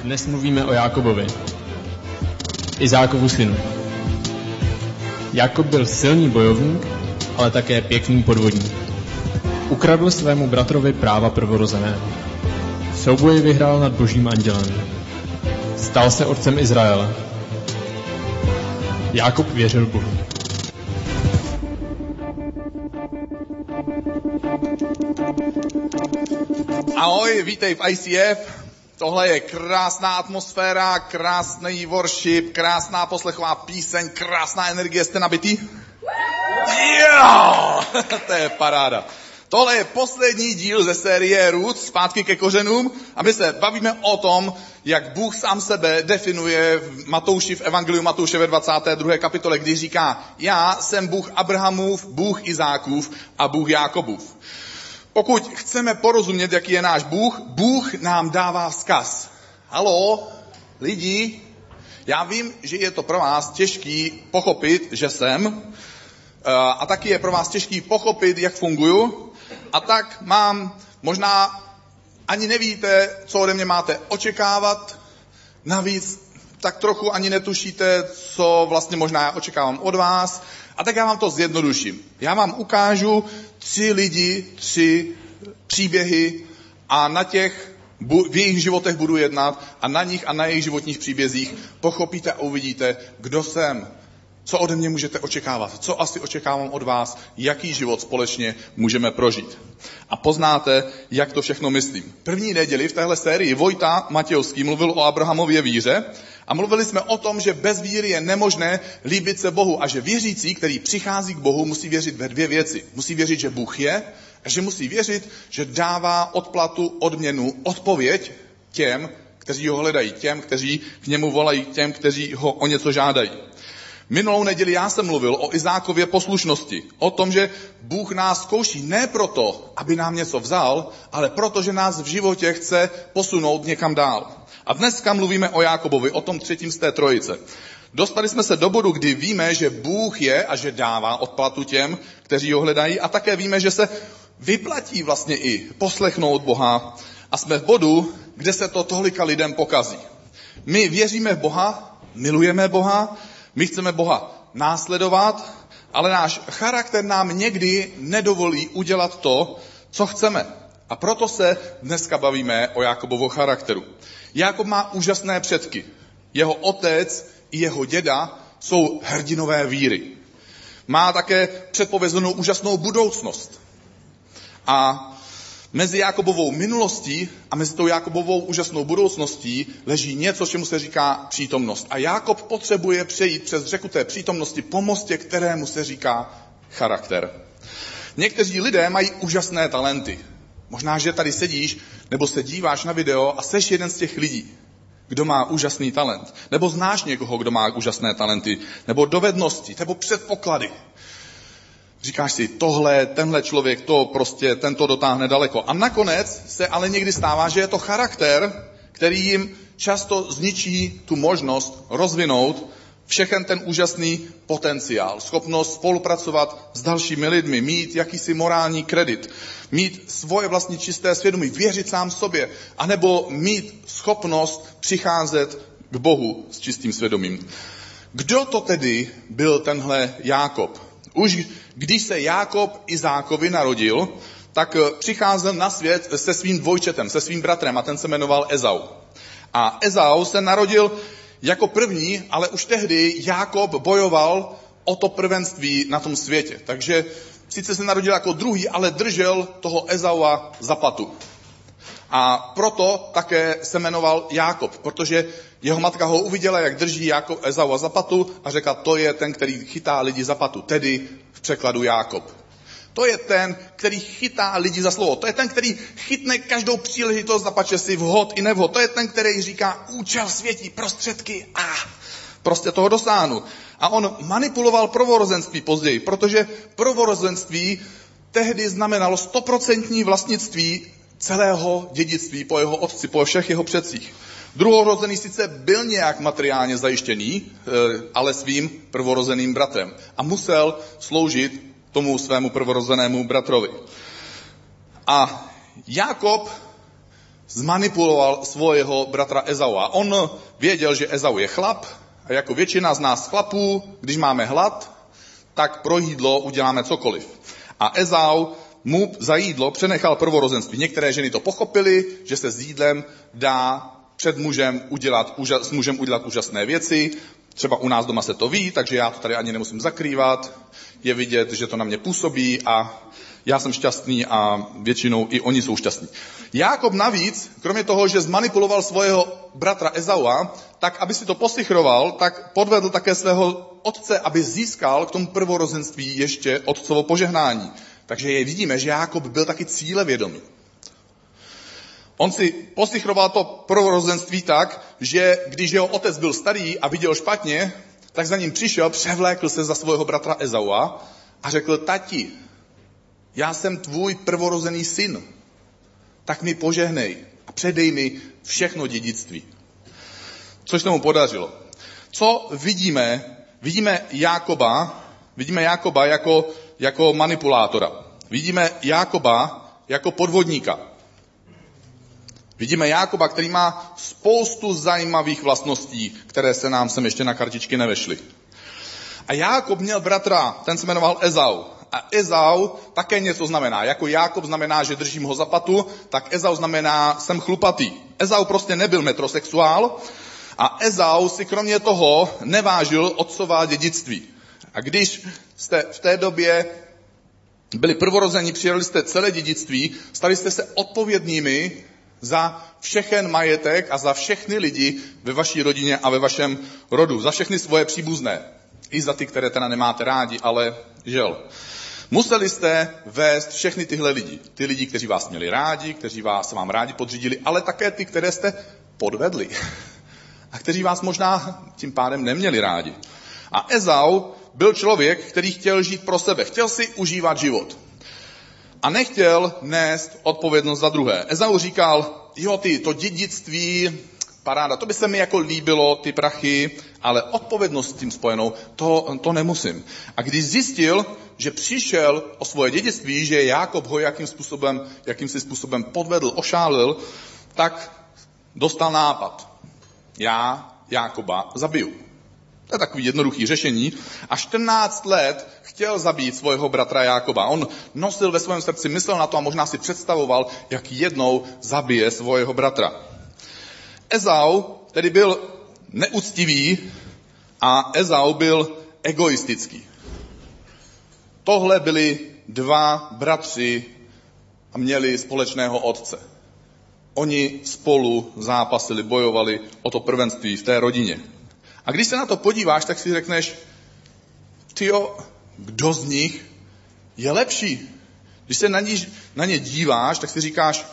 Dnes mluvíme o Jákobovi. Izákovu synu. Jakob byl silný bojovník, ale také pěkný podvodník. Ukradl svému bratrovi práva prvorozené. V souboji vyhrál nad božím andělem. Stal se otcem Izraele. Jákob věřil Bohu. Ahoj, vítej v ICF. Tohle je krásná atmosféra, krásný worship, krásná poslechová píseň, krásná energie. Jste nabitý? Jo! to je paráda. Tohle je poslední díl ze série Roots, zpátky ke kořenům a my se bavíme o tom, jak Bůh sám sebe definuje v Matouši, v Evangeliu Matouše ve 22. kapitole, kdy říká, já jsem Bůh Abrahamův, Bůh Izákův a Bůh Jákobův. Pokud chceme porozumět, jaký je náš Bůh, Bůh nám dává vzkaz. Halo, lidi, já vím, že je to pro vás těžký pochopit, že jsem, eh, a taky je pro vás těžký pochopit, jak funguju, a tak mám, možná ani nevíte, co ode mě máte očekávat, navíc tak trochu ani netušíte, co vlastně možná já očekávám od vás. A tak já vám to zjednoduším. Já vám ukážu tři lidi, tři příběhy a na těch v jejich životech budu jednat a na nich a na jejich životních příbězích pochopíte a uvidíte, kdo jsem, co ode mě můžete očekávat, co asi očekávám od vás, jaký život společně můžeme prožít. A poznáte, jak to všechno myslím. První neděli v téhle sérii Vojta Matějovský mluvil o Abrahamově víře a mluvili jsme o tom, že bez víry je nemožné líbit se Bohu a že věřící, který přichází k Bohu, musí věřit ve dvě věci. Musí věřit, že Bůh je a že musí věřit, že dává odplatu, odměnu, odpověď těm, kteří ho hledají, těm, kteří k němu volají, těm, kteří ho o něco žádají. Minulou neděli já jsem mluvil o Izákově poslušnosti. O tom, že Bůh nás zkouší ne proto, aby nám něco vzal, ale proto, že nás v životě chce posunout někam dál. A dneska mluvíme o Jákobovi, o tom třetím z té trojice. Dostali jsme se do bodu, kdy víme, že Bůh je a že dává odplatu těm, kteří ho hledají a také víme, že se vyplatí vlastně i poslechnout Boha a jsme v bodu, kde se to tolika lidem pokazí. My věříme v Boha, milujeme Boha, my chceme Boha následovat, ale náš charakter nám někdy nedovolí udělat to, co chceme. A proto se dneska bavíme o Jakobovo charakteru. Jakob má úžasné předky. Jeho otec i jeho děda jsou hrdinové víry. Má také předpovězenou úžasnou budoucnost. A mezi Jakobovou minulostí a mezi tou Jakobovou úžasnou budoucností leží něco, čemu se říká přítomnost. A Jakob potřebuje přejít přes řeku té přítomnosti po mostě, kterému se říká charakter. Někteří lidé mají úžasné talenty. Možná, že tady sedíš nebo se díváš na video a seš jeden z těch lidí, kdo má úžasný talent. Nebo znáš někoho, kdo má úžasné talenty, nebo dovednosti, nebo předpoklady. Říkáš si, tohle, tenhle člověk, to prostě, ten to dotáhne daleko. A nakonec se ale někdy stává, že je to charakter, který jim často zničí tu možnost rozvinout všechen ten úžasný potenciál, schopnost spolupracovat s dalšími lidmi, mít jakýsi morální kredit, mít svoje vlastní čisté svědomí, věřit sám sobě, anebo mít schopnost přicházet k Bohu s čistým svědomím. Kdo to tedy byl tenhle Jákob? Už když se Jákob Izákovi narodil, tak přicházel na svět se svým dvojčetem, se svým bratrem a ten se jmenoval Ezau. A Ezau se narodil jako první, ale už tehdy Jákob bojoval o to prvenství na tom světě. Takže sice se narodil jako druhý, ale držel toho Ezaua za patu. A proto také se jmenoval Jákob, protože jeho matka ho uviděla, jak drží Jákob Ezaua za patu a řekla, to je ten, který chytá lidi za patu, tedy v překladu Jákob. To je ten, který chytá lidi za slovo. To je ten, který chytne každou příležitost, zapače si vhod i nevhod. To je ten, který říká účel světí, prostředky a prostě toho dosáhnu. A on manipuloval prvorozenství později, protože prvorozenství tehdy znamenalo stoprocentní vlastnictví celého dědictví po jeho otci, po všech jeho předcích. Druhorozený sice byl nějak materiálně zajištěný, eh, ale svým prvorozeným bratrem. A musel sloužit tomu svému prvorozenému bratrovi. A Jakob zmanipuloval svého bratra Ezau. A on věděl, že Ezau je chlap a jako většina z nás chlapů, když máme hlad, tak pro jídlo uděláme cokoliv. A Ezau mu za jídlo přenechal prvorozenství. Některé ženy to pochopily, že se s jídlem dá před mužem udělat, s mužem udělat úžasné věci. Třeba u nás doma se to ví, takže já to tady ani nemusím zakrývat. Je vidět, že to na mě působí a já jsem šťastný a většinou i oni jsou šťastní. Jákob navíc, kromě toho, že zmanipuloval svého bratra Ezaua, tak aby si to posichroval, tak podvedl také svého otce, aby získal k tomu prvorozenství ještě otcovo požehnání. Takže je vidíme, že Jákob byl taky cílevědomý. On si posichroval to prvorozenství tak, že když jeho otec byl starý a viděl špatně, tak za ním přišel, převlékl se za svého bratra Ezaua a řekl, tati, já jsem tvůj prvorozený syn, tak mi požehnej a předej mi všechno dědictví. Což se mu podařilo. Co vidíme? Vidíme Jákoba, vidíme Jákoba jako, jako manipulátora. Vidíme Jákoba jako podvodníka. Vidíme Jákoba, který má spoustu zajímavých vlastností, které se nám sem ještě na kartičky nevešly. A Jákob měl bratra, ten se jmenoval Ezau. A Ezau také něco znamená. Jako Jákob znamená, že držím ho za patu, tak Ezau znamená, jsem chlupatý. Ezau prostě nebyl metrosexuál a Ezau si kromě toho nevážil otcová dědictví. A když jste v té době byli prvorození, přijali jste celé dědictví, stali jste se odpovědnými za všechen majetek a za všechny lidi ve vaší rodině a ve vašem rodu, za všechny svoje příbuzné. I za ty, které teda nemáte rádi, ale žel. Museli jste vést všechny tyhle lidi. Ty lidi, kteří vás měli rádi, kteří vás vám rádi podřídili, ale také ty, které jste podvedli. A kteří vás možná tím pádem neměli rádi. A Ezau byl člověk, který chtěl žít pro sebe. Chtěl si užívat život. A nechtěl nést odpovědnost za druhé. Ezau říkal, jo ty, to dědictví, paráda, to by se mi jako líbilo, ty prachy, ale odpovědnost s tím spojenou, to, to nemusím. A když zjistil, že přišel o svoje dědictví, že Jákob ho jakým způsobem, jakýmsi způsobem podvedl, ošálil, tak dostal nápad. Já Jákoba zabiju. To je takový jednoduchý řešení. A 14 let chtěl zabít svého bratra Jákoba. On nosil ve svém srdci, myslel na to a možná si představoval, jak jednou zabije svého bratra. Ezau tedy byl neúctivý a Ezau byl egoistický. Tohle byli dva bratři a měli společného otce. Oni spolu zápasili, bojovali o to prvenství v té rodině. A když se na to podíváš, tak si řekneš, tyjo, kdo z nich je lepší? Když se na, ní, na ně díváš, tak si říkáš,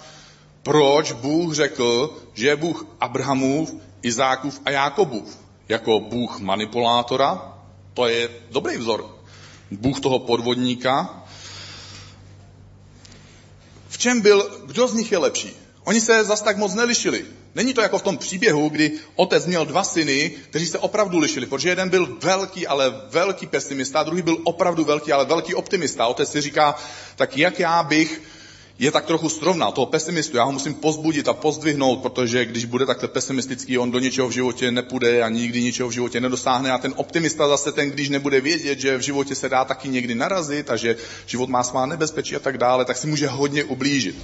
proč Bůh řekl, že je Bůh Abrahamův, Izákův a Jákobův. Jako Bůh manipulátora, to je dobrý vzor. Bůh toho podvodníka. V čem byl, kdo z nich je lepší? Oni se zas tak moc nelišili. Není to jako v tom příběhu, kdy otec měl dva syny, kteří se opravdu lišili, protože jeden byl velký, ale velký pesimista, a druhý byl opravdu velký, ale velký optimista. Otec si říká, tak jak já bych je tak trochu srovnal, toho pesimistu, já ho musím pozbudit a pozdvihnout, protože když bude takhle pesimistický, on do ničeho v životě nepůjde a nikdy ničeho v životě nedosáhne a ten optimista zase ten, když nebude vědět, že v životě se dá taky někdy narazit a že život má svá nebezpečí a tak dále, tak si může hodně ublížit.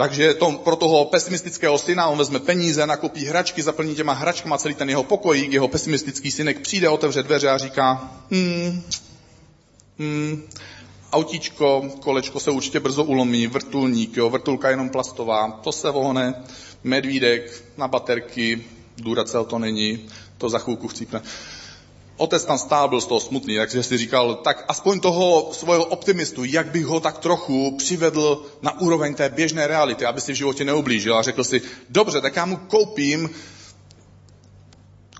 Takže to, pro toho pesimistického syna on vezme peníze, nakupí hračky, zaplní těma hračkama celý ten jeho pokojík, jeho pesimistický synek přijde, otevře dveře a říká, hmm, hmm, autíčko, kolečko se určitě brzo ulomí, vrtulník, jo, vrtulka jenom plastová, to se vohne, medvídek na baterky, Duracell to není, to za chvilku chcípne. Otec tam stál, byl z toho smutný, takže si říkal, tak aspoň toho svého optimistu, jak bych ho tak trochu přivedl na úroveň té běžné reality, aby si v životě neublížil. A řekl si, dobře, tak já mu koupím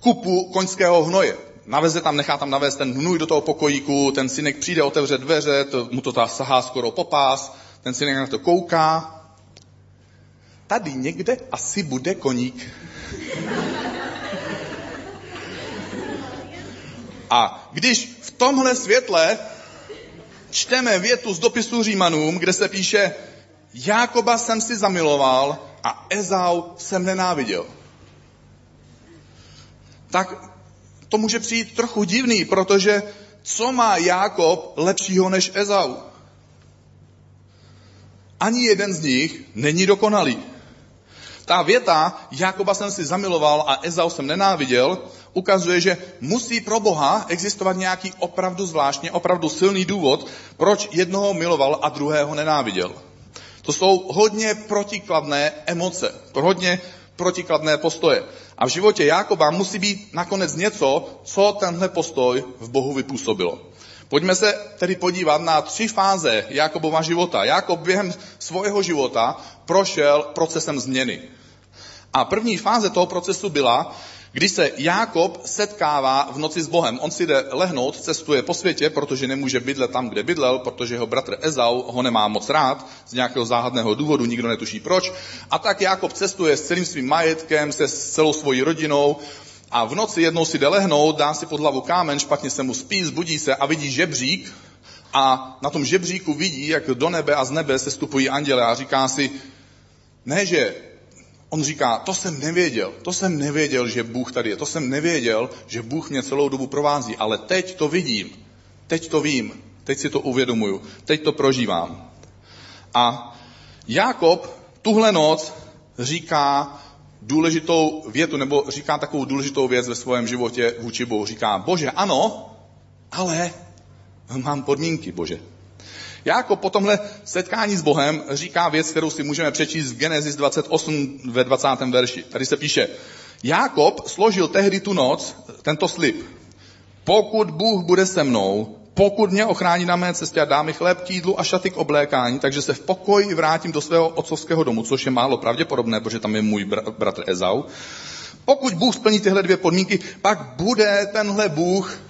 kupu koňského hnoje. Naveze tam, nechá tam navést ten hnůj do toho pokojíku, ten synek přijde, otevře dveře, to, mu to ta sahá skoro popás, ten synek na to kouká. Tady někde asi bude koník. A když v tomhle světle čteme větu z dopisu Římanům, kde se píše, Jákoba jsem si zamiloval, a Ezau jsem nenáviděl. Tak to může přijít trochu divný, protože co má Jákob lepšího než Ezau? Ani jeden z nich není dokonalý. Ta věta, Jakoba jsem si zamiloval a Ezau jsem nenáviděl, ukazuje, že musí pro Boha existovat nějaký opravdu zvláštně, opravdu silný důvod, proč jednoho miloval a druhého nenáviděl. To jsou hodně protikladné emoce, hodně protikladné postoje. A v životě Jákoba musí být nakonec něco, co tenhle postoj v Bohu vypůsobilo. Pojďme se tedy podívat na tři fáze Jakobova života. Jakob během svého života prošel procesem změny. A první fáze toho procesu byla, když se Jákob setkává v noci s Bohem. On si jde lehnout, cestuje po světě, protože nemůže bydlet tam, kde bydlel, protože jeho bratr Ezau ho nemá moc rád, z nějakého záhadného důvodu, nikdo netuší proč. A tak Jákob cestuje s celým svým majetkem, se s celou svojí rodinou a v noci jednou si jde lehnout, dá si pod hlavu kámen, špatně se mu spí, zbudí se a vidí žebřík a na tom žebříku vidí, jak do nebe a z nebe se stupují anděle a říká si, ne, že on říká, to jsem nevěděl, to jsem nevěděl, že Bůh tady je, to jsem nevěděl, že Bůh mě celou dobu provází, ale teď to vidím, teď to vím, teď si to uvědomuju, teď to prožívám. A Jakob tuhle noc říká důležitou větu, nebo říká takovou důležitou věc ve svém životě vůči Bohu. Říká, bože, ano, ale mám podmínky, bože. Jákob po tomhle setkání s Bohem říká věc, kterou si můžeme přečíst v Genesis 28 ve 20. verši. Tady se píše, Jákob složil tehdy tu noc tento slib. Pokud Bůh bude se mnou, pokud mě ochrání na mé cestě a dá mi chléb k jídlu a šaty k oblékání, takže se v pokoji vrátím do svého otcovského domu, což je málo pravděpodobné, protože tam je můj br- bratr Ezau. Pokud Bůh splní tyhle dvě podmínky, pak bude tenhle Bůh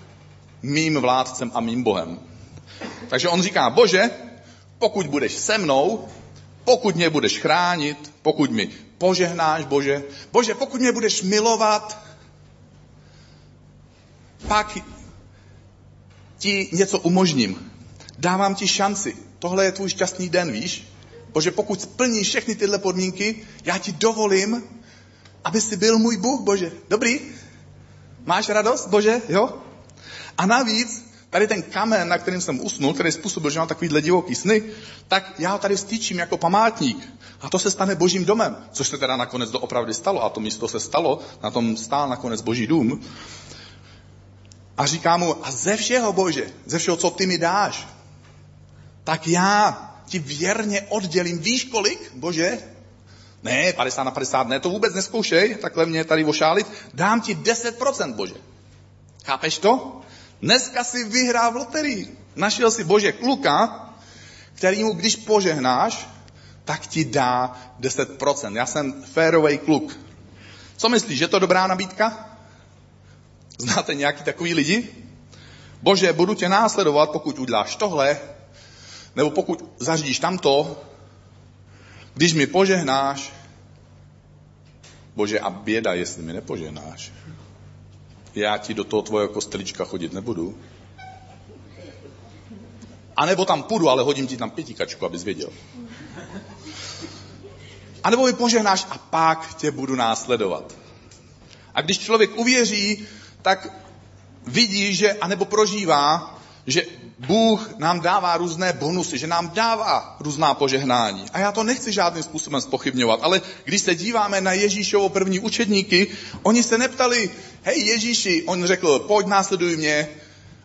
mým vládcem a mým Bohem. Takže on říká, bože, pokud budeš se mnou, pokud mě budeš chránit, pokud mi požehnáš, bože, bože, pokud mě budeš milovat, pak ti něco umožním. Dávám ti šanci. Tohle je tvůj šťastný den, víš? Bože, pokud splníš všechny tyhle podmínky, já ti dovolím, aby si byl můj Bůh, Bože. Dobrý? Máš radost, Bože? Jo? A navíc tady ten kamen, na kterým jsem usnul, který způsobil, že mám takovýhle divoký sny, tak já ho tady stýčím jako památník. A to se stane božím domem, což se teda nakonec doopravdy stalo. A to místo se stalo, na tom stál nakonec boží dům. A říká mu, a ze všeho, Bože, ze všeho, co ty mi dáš, tak já ti věrně oddělím. Víš kolik, Bože? Ne, 50 na 50, ne, to vůbec neskoušej, takhle mě tady ošálit. Dám ti 10%, Bože. Chápeš to? Dneska si vyhrál v loterii. Našel si Bože kluka, který mu, když požehnáš, tak ti dá 10%. Já jsem fairway kluk. Co myslíš, že to dobrá nabídka? Znáte nějaký takový lidi? Bože, budu tě následovat, pokud uděláš tohle, nebo pokud zařídíš tamto, když mi požehnáš, Bože, a běda, jestli mi nepožehnáš já ti do toho tvojeho kostelička chodit nebudu. A nebo tam půjdu, ale hodím ti tam pětikačku, abys věděl. A nebo mi požehnáš a pak tě budu následovat. A když člověk uvěří, tak vidí, že, anebo prožívá, že Bůh nám dává různé bonusy, že nám dává různá požehnání. A já to nechci žádným způsobem spochybňovat, ale když se díváme na Ježíšovo první učedníky, oni se neptali, hej Ježíši, on řekl, pojď následuj mě.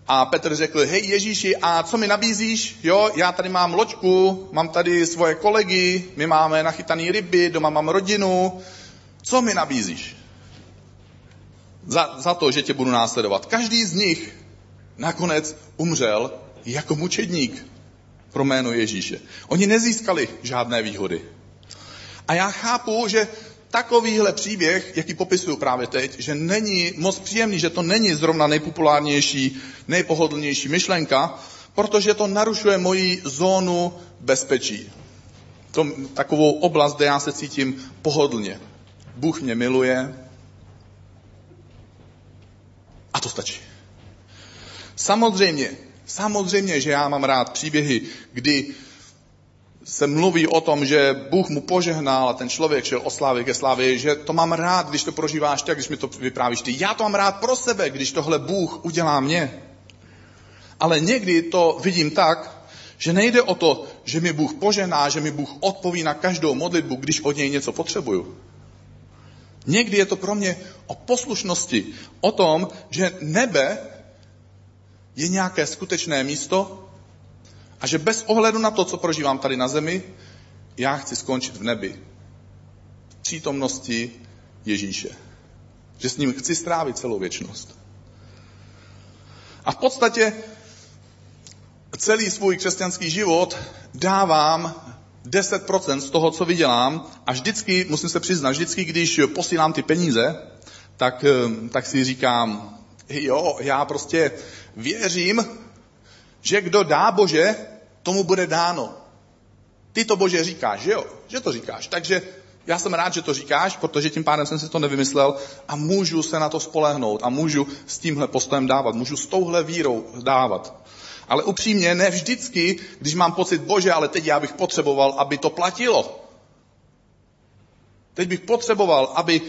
A Petr řekl, hej Ježíši, a co mi nabízíš? Jo, já tady mám loďku, mám tady svoje kolegy, my máme nachytané ryby, doma mám rodinu. Co mi nabízíš? Za, za to, že tě budu následovat. Každý z nich nakonec umřel jako mučedník pro jméno Ježíše. Oni nezískali žádné výhody. A já chápu, že takovýhle příběh, jaký popisuju právě teď, že není moc příjemný, že to není zrovna nejpopulárnější, nejpohodlnější myšlenka, protože to narušuje moji zónu bezpečí. To, takovou oblast, kde já se cítím pohodlně. Bůh mě miluje. A to stačí. Samozřejmě, samozřejmě, že já mám rád příběhy, kdy se mluví o tom, že Bůh mu požehnal a ten člověk šel o slávy ke slávě, že to mám rád, když to prožíváš tak, když mi to vyprávíš ty. Já to mám rád pro sebe, když tohle Bůh udělá mě. Ale někdy to vidím tak, že nejde o to, že mi Bůh požená, že mi Bůh odpoví na každou modlitbu, když od něj něco potřebuju. Někdy je to pro mě o poslušnosti, o tom, že nebe je nějaké skutečné místo a že bez ohledu na to, co prožívám tady na zemi, já chci skončit v nebi. V přítomnosti Ježíše. Že s ním chci strávit celou věčnost. A v podstatě celý svůj křesťanský život dávám 10% z toho, co vydělám a vždycky, musím se přiznat, vždycky, když posílám ty peníze, tak, eh, tak si říkám, jo, já prostě věřím, že kdo dá Bože, tomu bude dáno. Ty to Bože říkáš, že jo? Že to říkáš. Takže já jsem rád, že to říkáš, protože tím pádem jsem si to nevymyslel a můžu se na to spolehnout a můžu s tímhle postojem dávat, můžu s touhle vírou dávat. Ale upřímně, ne vždycky, když mám pocit, bože, ale teď já bych potřeboval, aby to platilo. Teď bych potřeboval, aby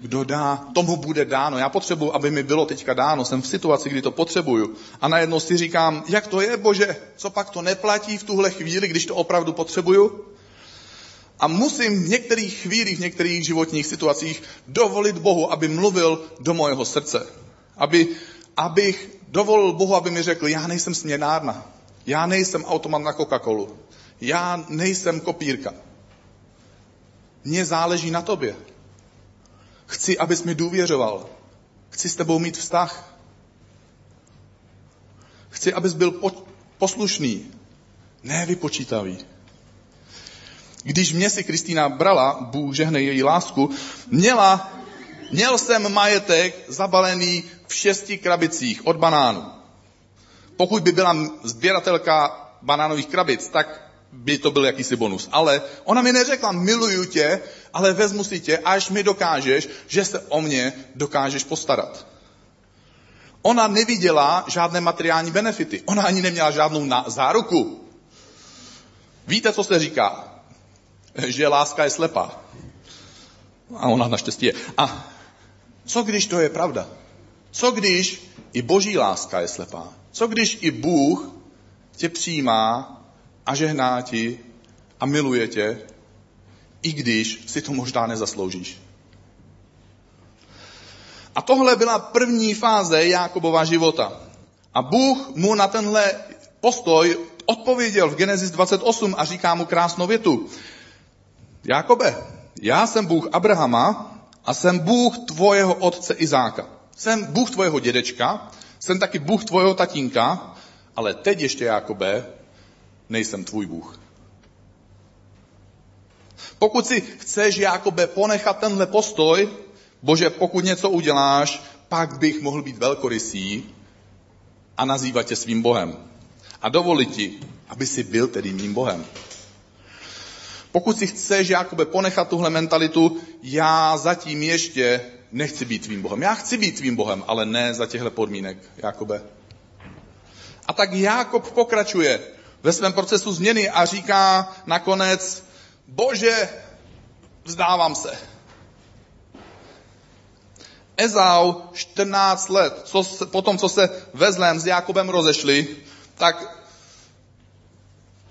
kdo dá, tomu bude dáno. Já potřebuji, aby mi bylo teďka dáno. Jsem v situaci, kdy to potřebuju. A najednou si říkám, jak to je, bože, co pak to neplatí v tuhle chvíli, když to opravdu potřebuju? A musím v některých chvílích, v některých životních situacích dovolit Bohu, aby mluvil do mojeho srdce. Aby, abych dovolil Bohu, aby mi řekl, já nejsem směnárna. Já nejsem automat na Coca-Colu. Já nejsem kopírka. Mně záleží na tobě. Chci, abys mi důvěřoval. Chci s tebou mít vztah. Chci, abys byl poslušný, ne vypočítavý. Když mě si Kristýna brala, Bůh žehne její lásku, měla, měl jsem majetek zabalený v šesti krabicích od banánů. Pokud by byla sběratelka banánových krabic, tak by to byl jakýsi bonus. Ale ona mi neřekla, miluju tě, ale vezmu si tě, až mi dokážeš, že se o mě dokážeš postarat. Ona neviděla žádné materiální benefity. Ona ani neměla žádnou záruku. Víte, co se říká? Že láska je slepá. A ona naštěstí je. A co když to je pravda? Co když i boží láska je slepá? Co když i Bůh tě přijímá a žehná ti a miluje tě, i když si to možná nezasloužíš? A tohle byla první fáze Jákobova života. A Bůh mu na tenhle postoj odpověděl v Genesis 28 a říká mu krásnou větu. Jákobe, já jsem Bůh Abrahama a jsem Bůh tvojeho otce Izáka. Jsem Bůh tvojeho dědečka, jsem taky Bůh tvojeho tatínka, ale teď ještě, Jakobe, nejsem tvůj Bůh. Pokud si chceš, Jakobe, ponechat tenhle postoj, bože, pokud něco uděláš, pak bych mohl být velkorysý a nazývat tě svým Bohem. A dovolit ti, aby si byl tedy mým Bohem. Pokud si chceš, Jakobe, ponechat tuhle mentalitu, já zatím ještě nechci být tvým Bohem. Já chci být tvým Bohem, ale ne za těchto podmínek, Jakobe. A tak Jákob pokračuje ve svém procesu změny a říká nakonec, bože, vzdávám se. Ezau 14 let, co se, potom co se vezlem s Jakobem rozešli, tak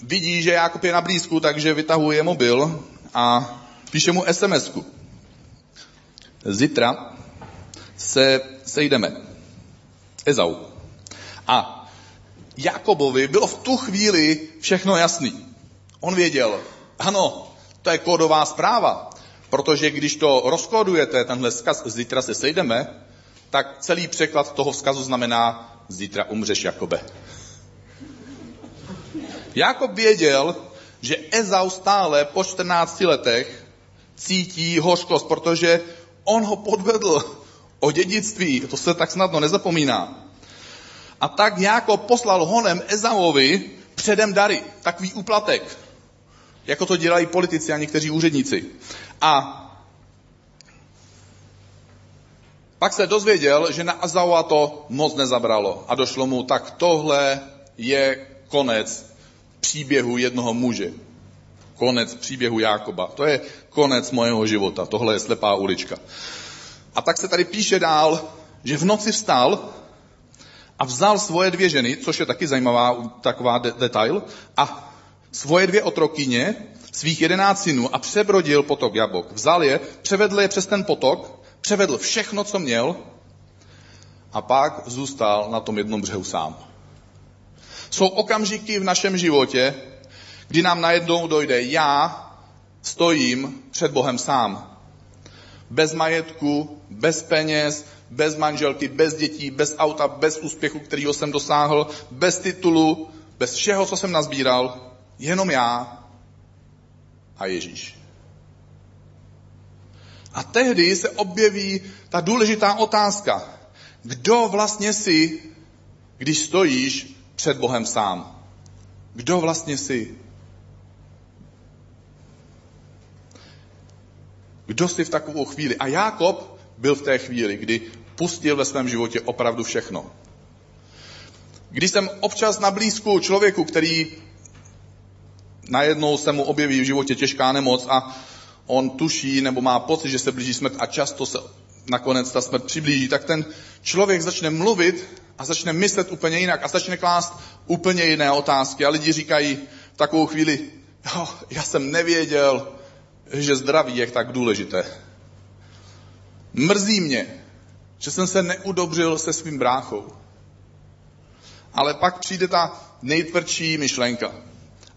vidí, že Jakob je na blízku, takže vytahuje mobil a píše mu SMS-ku. Zítra se sejdeme. Ezau. A Jakobovi bylo v tu chvíli všechno jasný. On věděl, ano, to je kódová zpráva, protože když to rozkódujete, tenhle vzkaz zítra se sejdeme, tak celý překlad toho vzkazu znamená zítra umřeš, Jakobe. Jakob věděl, že Ezau stále po 14 letech cítí hořkost, protože on ho podvedl o dědictví, to se tak snadno nezapomíná. A tak Jakob poslal honem Ezauovi předem dary, takový úplatek, jako to dělají politici a někteří úředníci. A pak se dozvěděl, že na Ezaua to moc nezabralo a došlo mu, tak tohle je konec příběhu jednoho muže. Konec příběhu Jákoba. To je konec mojeho života. Tohle je slepá ulička. A tak se tady píše dál, že v noci vstal a vzal svoje dvě ženy, což je taky zajímavá taková de- detail, a svoje dvě otrokyně, svých jedenáct synů a přebrodil potok Jabok. Vzal je, převedl je přes ten potok, převedl všechno, co měl a pak zůstal na tom jednom břehu sám. Jsou okamžiky v našem životě, kdy nám najednou dojde, já stojím před Bohem sám. Bez majetku, bez peněz, bez manželky, bez dětí, bez auta, bez úspěchu, kterýho jsem dosáhl, bez titulu, bez všeho, co jsem nazbíral, jenom já a Ježíš. A tehdy se objeví ta důležitá otázka. Kdo vlastně jsi, když stojíš před Bohem sám? Kdo vlastně jsi? Kdo jsi v takovou chvíli? A Jákob byl v té chvíli, kdy pustil ve svém životě opravdu všechno. Když jsem občas na blízku člověku, který najednou se mu objeví v životě těžká nemoc a on tuší nebo má pocit, že se blíží smrt a často se nakonec ta smrt přiblíží, tak ten člověk začne mluvit a začne myslet úplně jinak a začne klást úplně jiné otázky. A lidi říkají v takovou chvíli, jo, já jsem nevěděl, že zdraví je tak důležité. Mrzí mě, že jsem se neudobřil se svým bráchou. Ale pak přijde ta nejtvrdší myšlenka.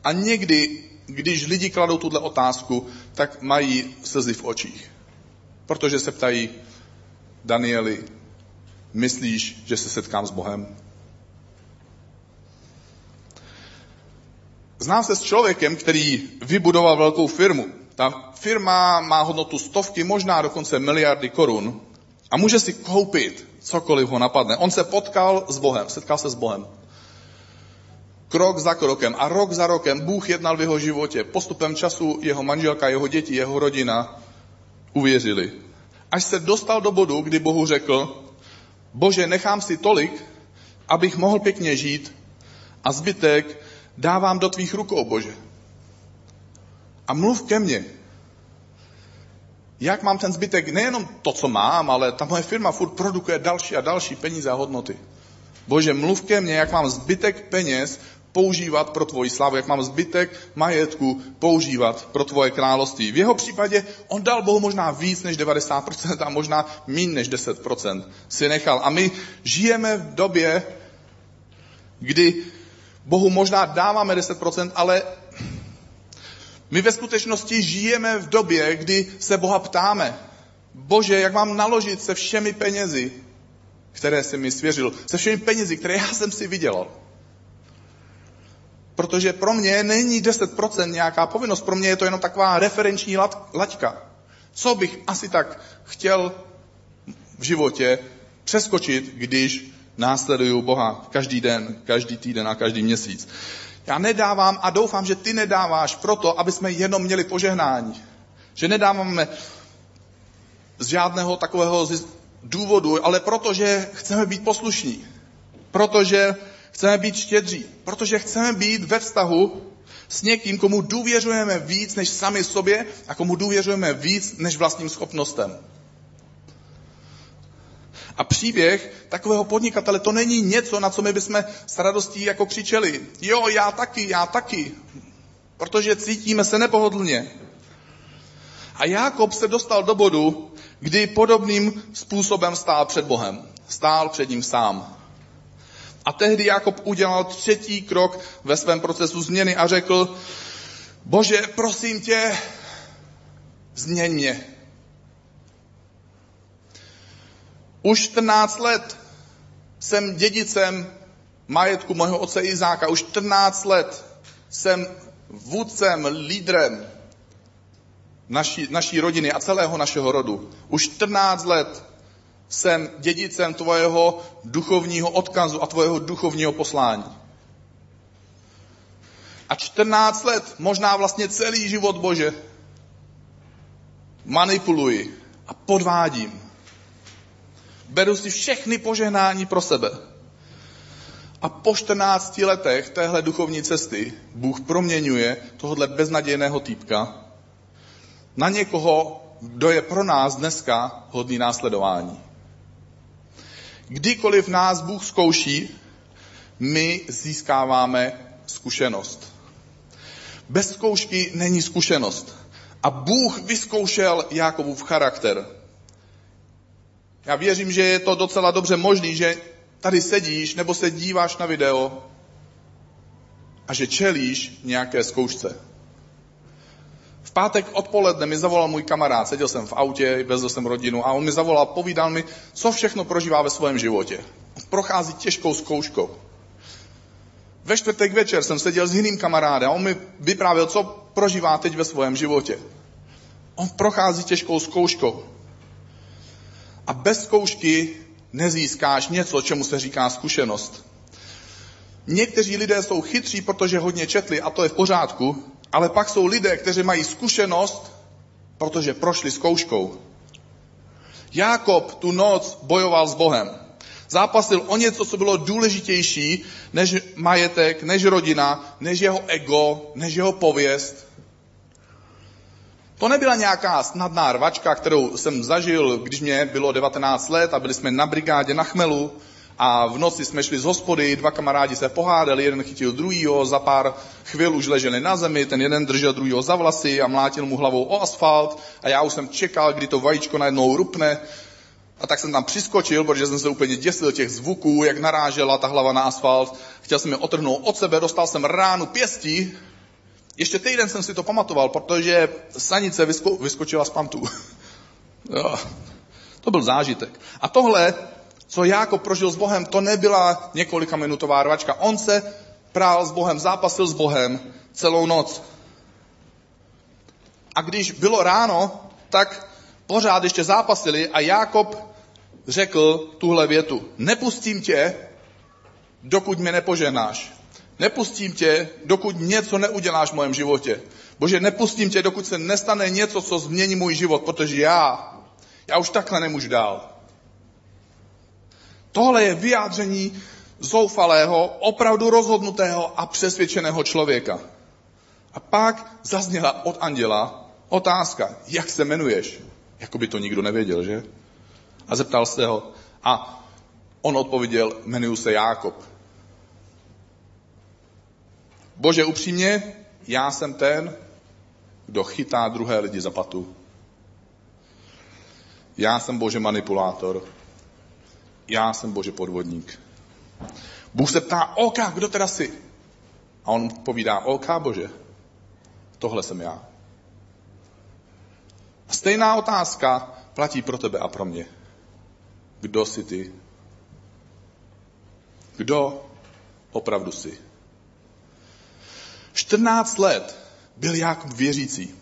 A někdy, když lidi kladou tuhle otázku, tak mají slzy v očích. Protože se ptají, Danieli, myslíš, že se setkám s Bohem? Znám se s člověkem, který vybudoval velkou firmu. Ta firma má hodnotu stovky, možná dokonce miliardy korun a může si koupit cokoliv ho napadne. On se potkal s Bohem, setkal se s Bohem krok za krokem a rok za rokem Bůh jednal v jeho životě. Postupem času jeho manželka, jeho děti, jeho rodina uvěřili. Až se dostal do bodu, kdy Bohu řekl, bože, nechám si tolik, abych mohl pěkně žít a zbytek dávám do tvých rukou, bože. A mluv ke mně. Jak mám ten zbytek, nejenom to, co mám, ale ta moje firma furt produkuje další a další peníze a hodnoty. Bože, mluv ke mně, jak mám zbytek peněz používat pro tvoji slávu, jak mám zbytek majetku používat pro tvoje království. V jeho případě on dal Bohu možná víc než 90% a možná méně než 10% si nechal. A my žijeme v době, kdy Bohu možná dáváme 10%, ale my ve skutečnosti žijeme v době, kdy se Boha ptáme, Bože, jak mám naložit se všemi penězi, které jsi mi svěřil, se všemi penězi, které já jsem si vydělal. Protože pro mě není 10% nějaká povinnost, pro mě je to jenom taková referenční laťka. Co bych asi tak chtěl v životě přeskočit, když následuju Boha každý den, každý týden a každý měsíc. Já nedávám a doufám, že ty nedáváš proto, aby jsme jenom měli požehnání. Že nedáváme z žádného takového důvodu, ale protože chceme být poslušní. Protože Chceme být štědří, protože chceme být ve vztahu s někým, komu důvěřujeme víc než sami sobě a komu důvěřujeme víc než vlastním schopnostem. A příběh takového podnikatele, to není něco, na co my bychom s radostí jako křičeli. Jo, já taky, já taky. Protože cítíme se nepohodlně. A Jákob se dostal do bodu, kdy podobným způsobem stál před Bohem. Stál před ním sám. A tehdy Jakob udělal třetí krok ve svém procesu změny a řekl, bože, prosím tě, změň mě. Už 14 let jsem dědicem majetku mého otce Izáka. Už 14 let jsem vůdcem, lídrem naší, naší rodiny a celého našeho rodu. Už 14 let jsem dědicem tvojeho duchovního odkazu a tvojeho duchovního poslání. A 14 let, možná vlastně celý život Bože, manipuluji a podvádím. Beru si všechny požehnání pro sebe. A po 14 letech téhle duchovní cesty Bůh proměňuje tohohle beznadějného týpka na někoho, kdo je pro nás dneska hodný následování. Kdykoliv nás Bůh zkouší, my získáváme zkušenost. Bez zkoušky není zkušenost. A Bůh vyzkoušel Jákobův charakter. Já věřím, že je to docela dobře možný, že tady sedíš nebo se díváš na video a že čelíš nějaké zkoušce. V pátek odpoledne mi zavolal můj kamarád, seděl jsem v autě, vezl jsem rodinu a on mi zavolal, povídal mi, co všechno prožívá ve svém životě. Prochází těžkou zkouškou. Ve čtvrtek večer jsem seděl s jiným kamarádem a on mi vyprávěl, co prožívá teď ve svém životě. On prochází těžkou zkouškou. A bez zkoušky nezískáš něco, čemu se říká zkušenost. Někteří lidé jsou chytří, protože hodně četli a to je v pořádku, ale pak jsou lidé, kteří mají zkušenost, protože prošli zkouškou. Jákob tu noc bojoval s Bohem. Zápasil o něco, co bylo důležitější než majetek, než rodina, než jeho ego, než jeho pověst. To nebyla nějaká snadná rvačka, kterou jsem zažil, když mě bylo 19 let a byli jsme na brigádě na chmelu a v noci jsme šli z hospody, dva kamarádi se pohádali, jeden chytil druhýho, za pár chvil už leželi na zemi, ten jeden držel druhýho za vlasy a mlátil mu hlavou o asfalt a já už jsem čekal, kdy to vajíčko najednou rupne a tak jsem tam přiskočil, protože jsem se úplně děsil těch zvuků, jak narážela ta hlava na asfalt. Chtěl jsem je otrhnout od sebe, dostal jsem ránu pěstí. Ještě týden jsem si to pamatoval, protože sanice vysko- vyskočila z pantu. To byl zážitek. A tohle, co Jákob prožil s Bohem, to nebyla několika minutová rvačka. On se prál s Bohem, zápasil s Bohem celou noc. A když bylo ráno, tak pořád ještě zápasili a Jákob řekl tuhle větu. Nepustím tě, dokud mě nepoženáš. Nepustím tě, dokud něco neuděláš v mém životě. Bože, nepustím tě, dokud se nestane něco, co změní můj život, protože já, já už takhle nemůžu dál. Tohle je vyjádření zoufalého, opravdu rozhodnutého a přesvědčeného člověka. A pak zazněla od anděla otázka, jak se jmenuješ? Jako by to nikdo nevěděl, že? A zeptal se ho. A on odpověděl, jmenuji se Jákob. Bože, upřímně, já jsem ten, kdo chytá druhé lidi za patu. Já jsem Bože manipulátor. Já jsem Bože podvodník. Bůh se ptá, OK, kdo teda jsi? A on povídá, OK, Bože, tohle jsem já. A stejná otázka platí pro tebe a pro mě. Kdo jsi ty? Kdo opravdu jsi? 14 let byl Jakub věřící.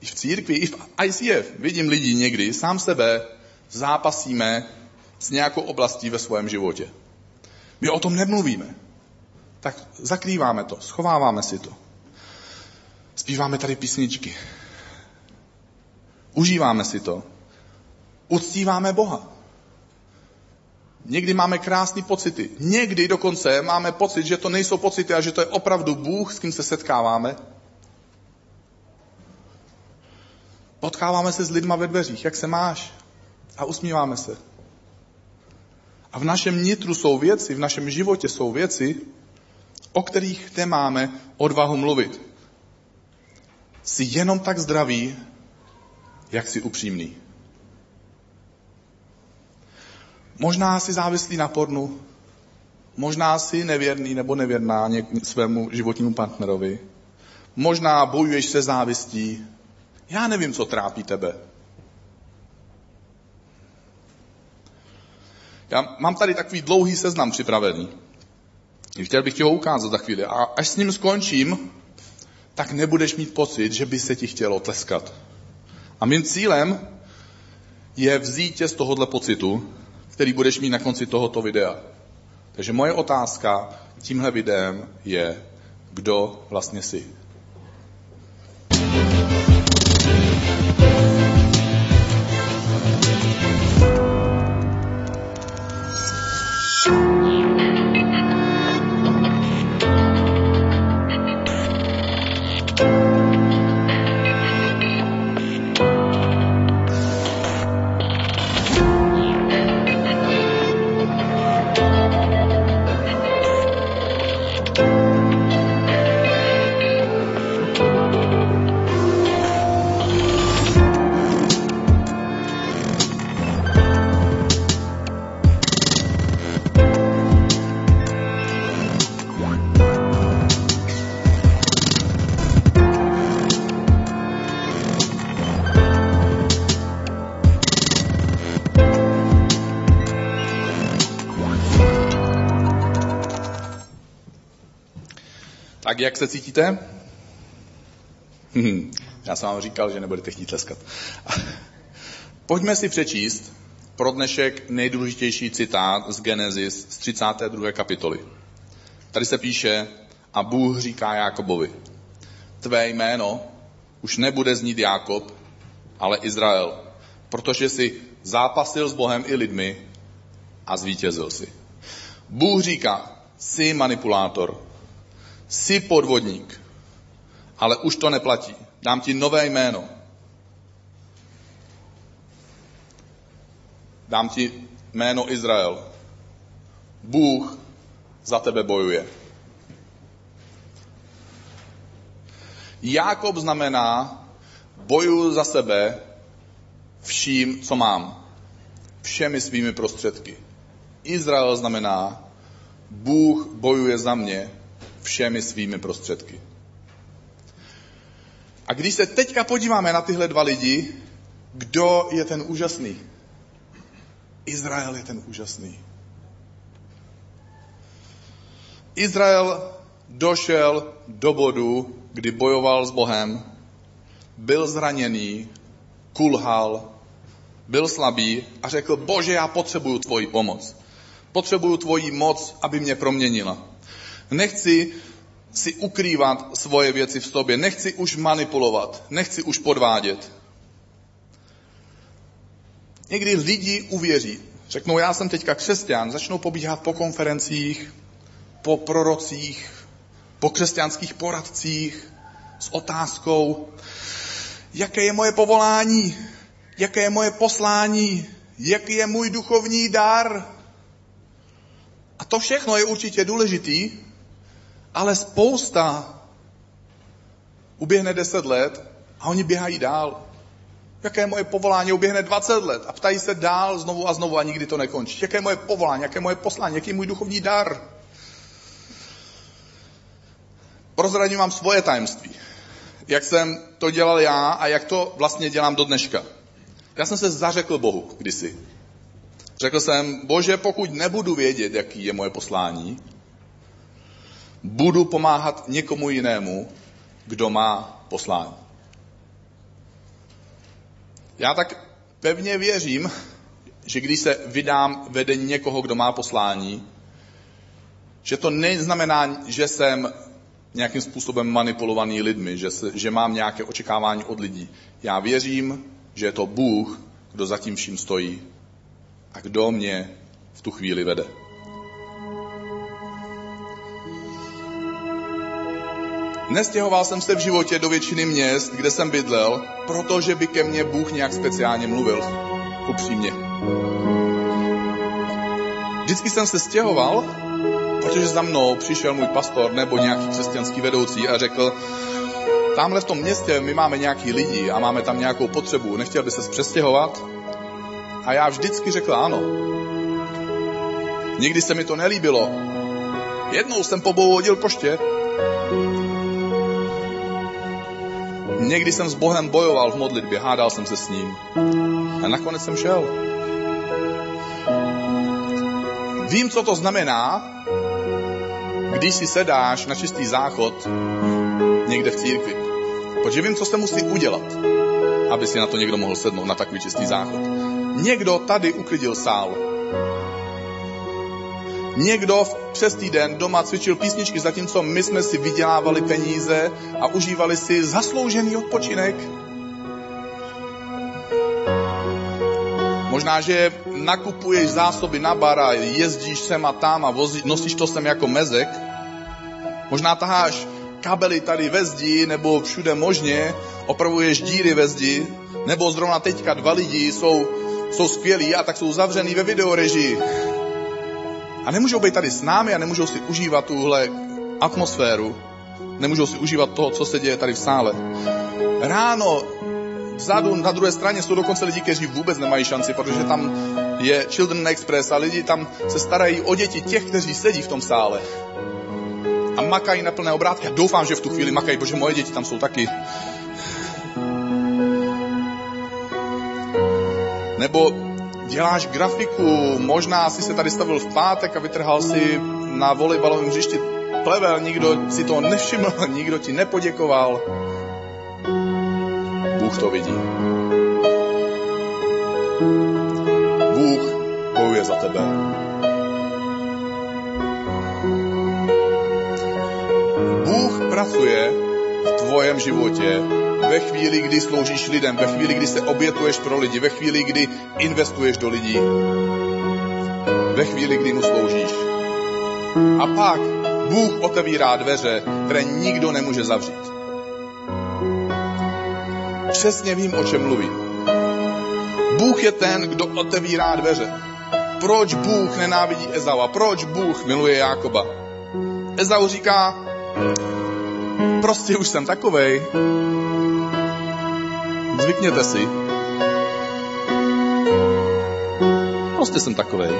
I v církvi, i v ICF vidím lidi někdy, sám sebe zápasíme s nějakou oblastí ve svém životě. My o tom nemluvíme. Tak zakrýváme to, schováváme si to. Zpíváme tady písničky. Užíváme si to. Uctíváme Boha. Někdy máme krásné pocity. Někdy dokonce máme pocit, že to nejsou pocity a že to je opravdu Bůh, s kým se setkáváme. Potkáváme se s lidma ve dveřích. Jak se máš? A usmíváme se. A v našem nitru jsou věci, v našem životě jsou věci, o kterých nemáme odvahu mluvit. Jsi jenom tak zdravý, jak jsi upřímný. Možná jsi závislý na pornu, možná jsi nevěrný nebo nevěrná něk- svému životnímu partnerovi, možná bojuješ se závistí, já nevím, co trápí tebe. Já mám tady takový dlouhý seznam připravený. Chtěl bych ti ho ukázat za chvíli. A až s ním skončím, tak nebudeš mít pocit, že by se ti chtělo tleskat. A mým cílem je vzít tě z tohohle pocitu, který budeš mít na konci tohoto videa. Takže moje otázka tímhle videem je, kdo vlastně jsi. Tak jak se cítíte? Hm, já jsem vám říkal, že nebudete chtít tleskat. Pojďme si přečíst pro dnešek nejdůležitější citát z Genesis z 32. kapitoly. Tady se píše, a Bůh říká Jákobovi, tvé jméno už nebude znít Jákob, ale Izrael, protože si zápasil s Bohem i lidmi a zvítězil si. Bůh říká, jsi manipulátor, jsi podvodník, ale už to neplatí. Dám ti nové jméno. Dám ti jméno Izrael. Bůh za tebe bojuje. Jákob znamená, bojuju za sebe vším, co mám. Všemi svými prostředky. Izrael znamená, Bůh bojuje za mě všemi svými prostředky. A když se teďka podíváme na tyhle dva lidi, kdo je ten úžasný? Izrael je ten úžasný. Izrael došel do bodu, kdy bojoval s Bohem, byl zraněný, kulhal, byl slabý a řekl, bože, já potřebuju tvoji pomoc. Potřebuju tvoji moc, aby mě proměnila. Nechci si ukrývat svoje věci v sobě, nechci už manipulovat, nechci už podvádět. Někdy lidi uvěří, řeknou, já jsem teďka křesťan, začnou pobíhat po konferencích, po prorocích, po křesťanských poradcích s otázkou, jaké je moje povolání, jaké je moje poslání, jaký je můj duchovní dar. A to všechno je určitě důležitý, ale spousta uběhne 10 let a oni běhají dál. Jaké je moje povolání? Uběhne 20 let a ptají se dál znovu a znovu a nikdy to nekončí. Jaké je moje povolání? Jaké je moje poslání? Jaký je můj duchovní dar? Prozradím vám svoje tajemství. Jak jsem to dělal já a jak to vlastně dělám do dneška. Já jsem se zařekl Bohu kdysi. Řekl jsem, bože, pokud nebudu vědět, jaký je moje poslání, budu pomáhat někomu jinému, kdo má poslání. Já tak pevně věřím, že když se vydám vedení někoho, kdo má poslání, že to neznamená, že jsem nějakým způsobem manipulovaný lidmi, že, se, že mám nějaké očekávání od lidí. Já věřím, že je to Bůh, kdo za tím vším stojí a kdo mě v tu chvíli vede. Nestěhoval jsem se v životě do většiny měst, kde jsem bydlel, protože by ke mně Bůh nějak speciálně mluvil. Upřímně. Vždycky jsem se stěhoval, protože za mnou přišel můj pastor nebo nějaký křesťanský vedoucí a řekl, tamhle v tom městě my máme nějaký lidi a máme tam nějakou potřebu, nechtěl by se přestěhovat? A já vždycky řekl ano. Nikdy se mi to nelíbilo. Jednou jsem pobouhodil poště. Někdy jsem s Bohem bojoval v modlitbě, hádal jsem se s ním. A nakonec jsem šel. Vím, co to znamená, když si sedáš na čistý záchod někde v církvi. Protože vím, co se musí udělat, aby si na to někdo mohl sednout, na takový čistý záchod. Někdo tady uklidil sál. Někdo přes týden doma cvičil písničky, zatímco my jsme si vydělávali peníze a užívali si zasloužený odpočinek. Možná, že nakupuješ zásoby na bara, jezdíš sem a tam a vozí, nosíš to sem jako mezek. Možná taháš kabely tady ve zdi nebo všude možně, opravuješ díry ve zdi, nebo zrovna teďka dva lidi jsou, jsou skvělí a tak jsou zavřený ve videorežii. A nemůžou být tady s námi a nemůžou si užívat tuhle atmosféru. Nemůžou si užívat toho, co se děje tady v sále. Ráno vzadu na druhé straně jsou dokonce lidi, kteří vůbec nemají šanci, protože tam je Children Express a lidi tam se starají o děti těch, kteří sedí v tom sále. A makají na plné obrátky. Já doufám, že v tu chvíli makají, protože moje děti tam jsou taky. Nebo děláš grafiku, možná si se tady stavil v pátek a vytrhal si na volejbalovém hřišti plevel, nikdo si to nevšiml, nikdo ti nepoděkoval. Bůh to vidí. Bůh bojuje za tebe. Bůh pracuje v tvojem životě ve chvíli, kdy sloužíš lidem, ve chvíli, kdy se obětuješ pro lidi, ve chvíli, kdy investuješ do lidí, ve chvíli, kdy mu sloužíš. A pak Bůh otevírá dveře, které nikdo nemůže zavřít. Přesně vím, o čem mluvím. Bůh je ten, kdo otevírá dveře. Proč Bůh nenávidí Ezaua? Proč Bůh miluje Jákoba? Ezau říká, prostě už jsem takovej, Zvykněte si. Prostě jsem takovej.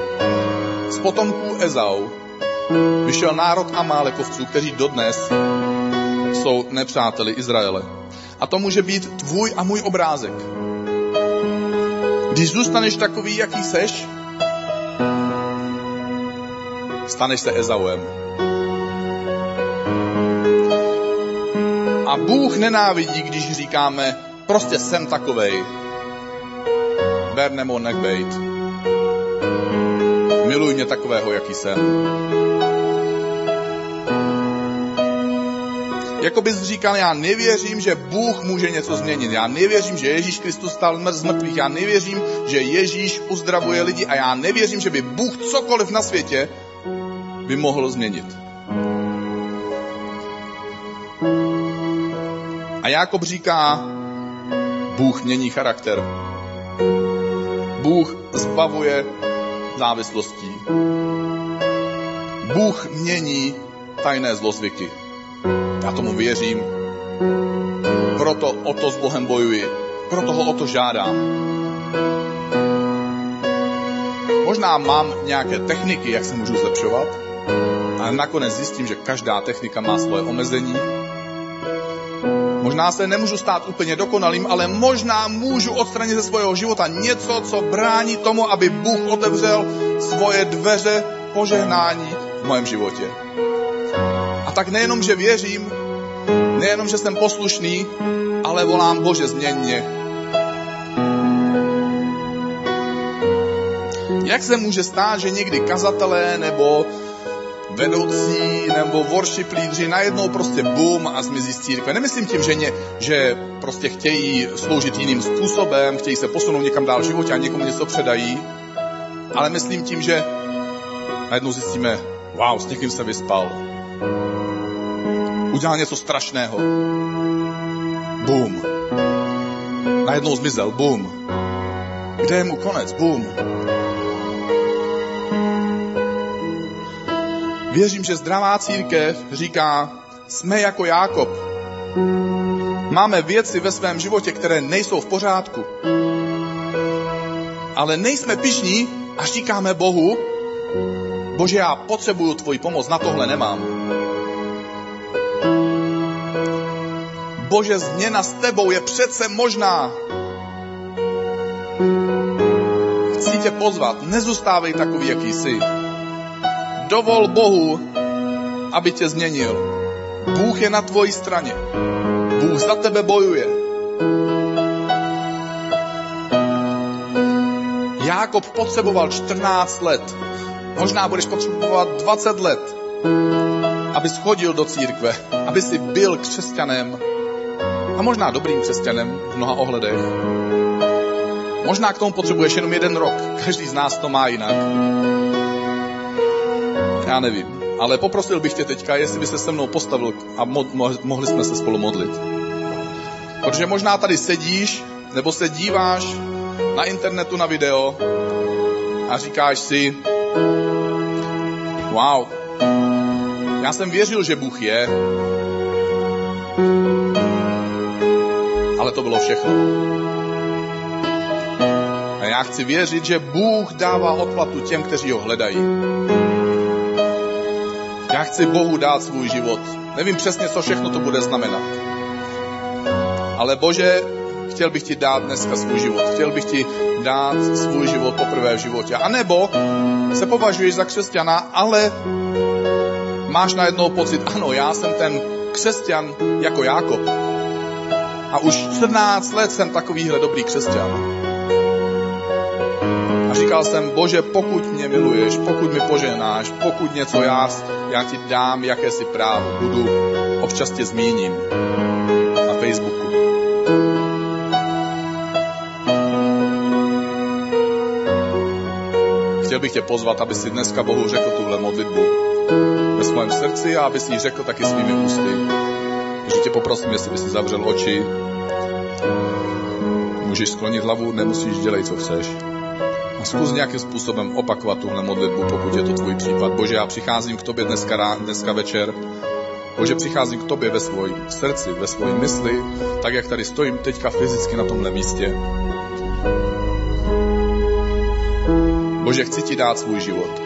Z potomků Ezau vyšel národ Amálekovců, kteří dodnes jsou nepřáteli Izraele. A to může být tvůj a můj obrázek. Když zůstaneš takový, jaký seš, staneš se Ezauem. A Bůh nenávidí, když říkáme, Prostě jsem takovej. Ber nebo nech bejt. Miluj mě takového, jaký jsem. Jako bys říkal, já nevěřím, že Bůh může něco změnit. Já nevěřím, že Ježíš Kristus stal z mrtvých. Já nevěřím, že Ježíš uzdravuje lidi. A já nevěřím, že by Bůh cokoliv na světě by mohl změnit. A Jákob říká, Bůh mění charakter. Bůh zbavuje závislostí. Bůh mění tajné zlozvyky. Já tomu věřím. Proto o to s Bohem bojuji. Proto ho o to žádám. Možná mám nějaké techniky, jak se můžu zlepšovat, ale nakonec zjistím, že každá technika má svoje omezení Možná se nemůžu stát úplně dokonalým, ale možná můžu odstranit ze svého života něco, co brání tomu, aby Bůh otevřel svoje dveře požehnání v mém životě. A tak nejenom, že věřím, nejenom, že jsem poslušný, ale volám Bože, změň mě. Jak se může stát, že někdy kazatelé nebo vedoucí nebo worship lídři najednou prostě boom a zmizí z církve. Nemyslím tím, že, ně, že prostě chtějí sloužit jiným způsobem, chtějí se posunout někam dál v životě a někomu něco předají, ale myslím tím, že najednou zjistíme, wow, s někým se vyspal. Udělal něco strašného. Boom. Najednou zmizel. Boom. Kde je mu konec? Boom. Věřím, že zdravá církev říká, jsme jako Jákob. Máme věci ve svém životě, které nejsou v pořádku. Ale nejsme pišní a říkáme Bohu, Bože, já potřebuju tvoji pomoc, na tohle nemám. Bože, změna s tebou je přece možná. Chci tě pozvat, nezůstávej takový, jaký jsi. Dovol Bohu, aby tě změnil. Bůh je na tvojí straně. Bůh za tebe bojuje. Jákob potřeboval 14 let. Možná budeš potřebovat 20 let, aby schodil do církve, aby si byl křesťanem a možná dobrým křesťanem v mnoha ohledech. Možná k tomu potřebuješ jenom jeden rok. Každý z nás to má jinak já nevím. Ale poprosil bych tě teďka, jestli by se se mnou postavil a mo- mo- mohli jsme se spolu modlit. Protože možná tady sedíš, nebo se díváš na internetu na video a říkáš si, wow, já jsem věřil, že Bůh je, ale to bylo všechno. A já chci věřit, že Bůh dává odplatu těm, kteří ho hledají. Chci Bohu dát svůj život. Nevím přesně, co všechno to bude znamenat. Ale Bože, chtěl bych ti dát dneska svůj život. Chtěl bych ti dát svůj život poprvé v životě. A nebo se považuješ za křesťana, ale máš najednou pocit, ano, já jsem ten křesťan jako Jákob. A už 14 let jsem takovýhle dobrý křesťan. Říkal jsem, bože, pokud mě miluješ, pokud mi poženáš, pokud něco já, já ti dám, jaké si právo, budu, občas tě zmíním na Facebooku. Chtěl bych tě pozvat, aby si dneska Bohu řekl tuhle modlitbu ve svém srdci a aby si ji řekl taky svými ústy. Takže tě poprosím, jestli by si zavřel oči, můžeš sklonit hlavu, nemusíš dělat, co chceš. A zkus nějakým způsobem opakovat tuhle modlitbu, pokud je to tvůj případ. Bože, já přicházím k tobě dneska, rá, dneska večer. Bože, přicházím k tobě ve svém srdci, ve svém mysli, tak jak tady stojím teďka fyzicky na tomhle místě. Bože, chci ti dát svůj život.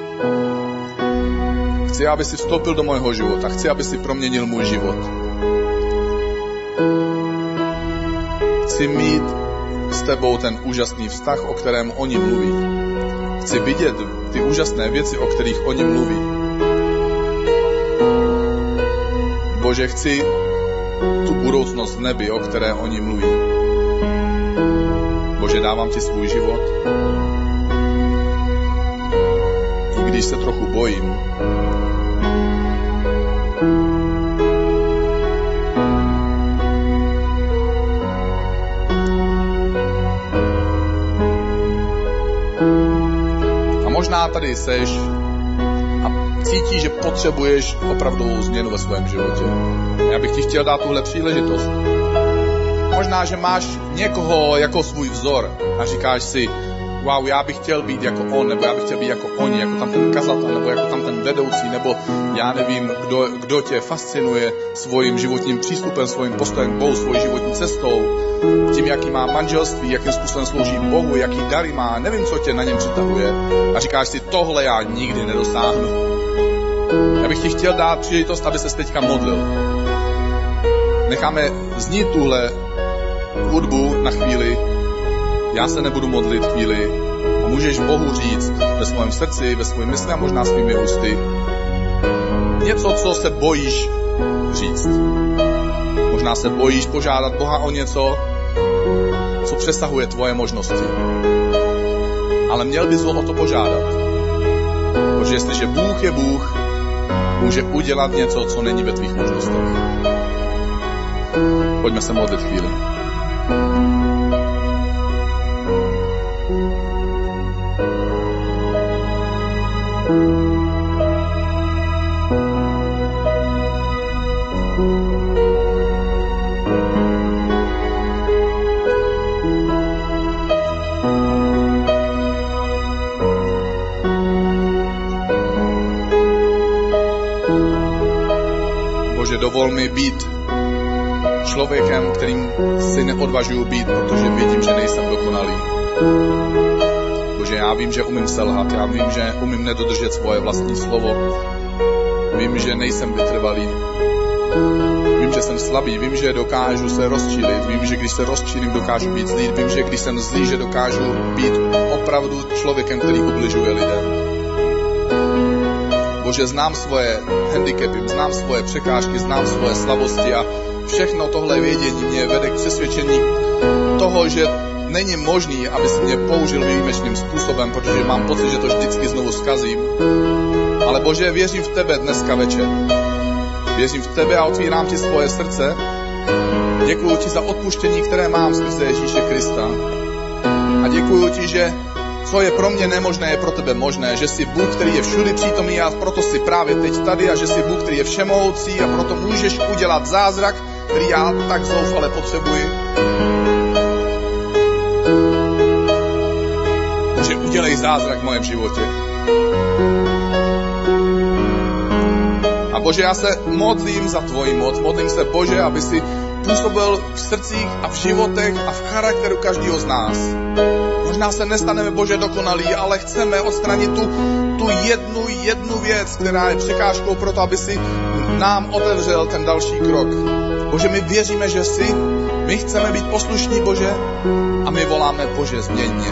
Chci, aby si vstoupil do mojho života. Chci, aby si proměnil můj život. Chci mít tebou ten úžasný vztah, o kterém oni mluví. Chci vidět ty úžasné věci, o kterých oni mluví. Bože, chci tu budoucnost v nebi, o které oni mluví. Bože, dávám ti svůj život. I když se trochu bojím, možná tady seš a cítíš, že potřebuješ opravdovou změnu ve svém životě. Já bych ti chtěl dát tuhle příležitost. Možná, že máš někoho jako svůj vzor a říkáš si, wow, já bych chtěl být jako on, nebo já bych chtěl být jako oni, jako tam ten kazatel, nebo jako tam ten vedoucí, nebo já nevím, kdo, kdo tě fascinuje svým životním přístupem, svým postojem k Bohu, svojí životní cestou, tím, jaký má manželství, jakým způsobem slouží Bohu, jaký dary má, nevím, co tě na něm přitahuje. A říkáš si, tohle já nikdy nedosáhnu. Já bych ti chtěl dát příležitost, aby se teďka modlil. Necháme znít tuhle hudbu na chvíli, já se nebudu modlit chvíli a můžeš Bohu říct ve svém srdci, ve svém mysli a možná svými ústy něco, co se bojíš říct. Možná se bojíš požádat Boha o něco, co přesahuje tvoje možnosti. Ale měl bys ho o to požádat. Protože jestliže Bůh je Bůh, může udělat něco, co není ve tvých možnostech. Pojďme se modlit chvíli. Být člověkem, kterým si neodvažuju být, protože vidím, že nejsem dokonalý. Bože, já vím, že umím selhat, já vím, že umím nedodržet svoje vlastní slovo. Vím, že nejsem vytrvalý. Vím, že jsem slabý, vím, že dokážu se rozčílit, vím, že když se rozčílim, dokážu být zlý, vím, že když jsem zlý, že dokážu být opravdu člověkem, který ubližuje lidem. Bože, znám svoje handicapy, znám svoje překážky, znám svoje slabosti a všechno tohle vědění mě vede k přesvědčení toho, že není možný, aby si mě použil výjimečným způsobem, protože mám pocit, že to vždycky znovu zkazím. Ale Bože, věřím v tebe dneska večer. Věřím v tebe a otvírám ti svoje srdce. Děkuji ti za odpuštění, které mám skrze Ježíše Krista. A děkuji ti, že co je pro mě nemožné, je pro tebe možné, že jsi Bůh, který je všudy přítomný a proto jsi právě teď tady a že jsi Bůh, který je všemohoucí a proto můžeš udělat zázrak, který já tak zoufale potřebuji. Že udělej zázrak v mém životě. A Bože, já se modlím za tvoji moc, modlím se, Bože, aby si působil v srdcích a v životech a v charakteru každého z nás. Možná se nestaneme Bože dokonalí, ale chceme odstranit tu, tu jednu, jednu věc, která je překážkou pro to, aby si nám otevřel ten další krok. Bože, my věříme, že jsi, my chceme být poslušní, Bože, a my voláme, Bože, změň mě.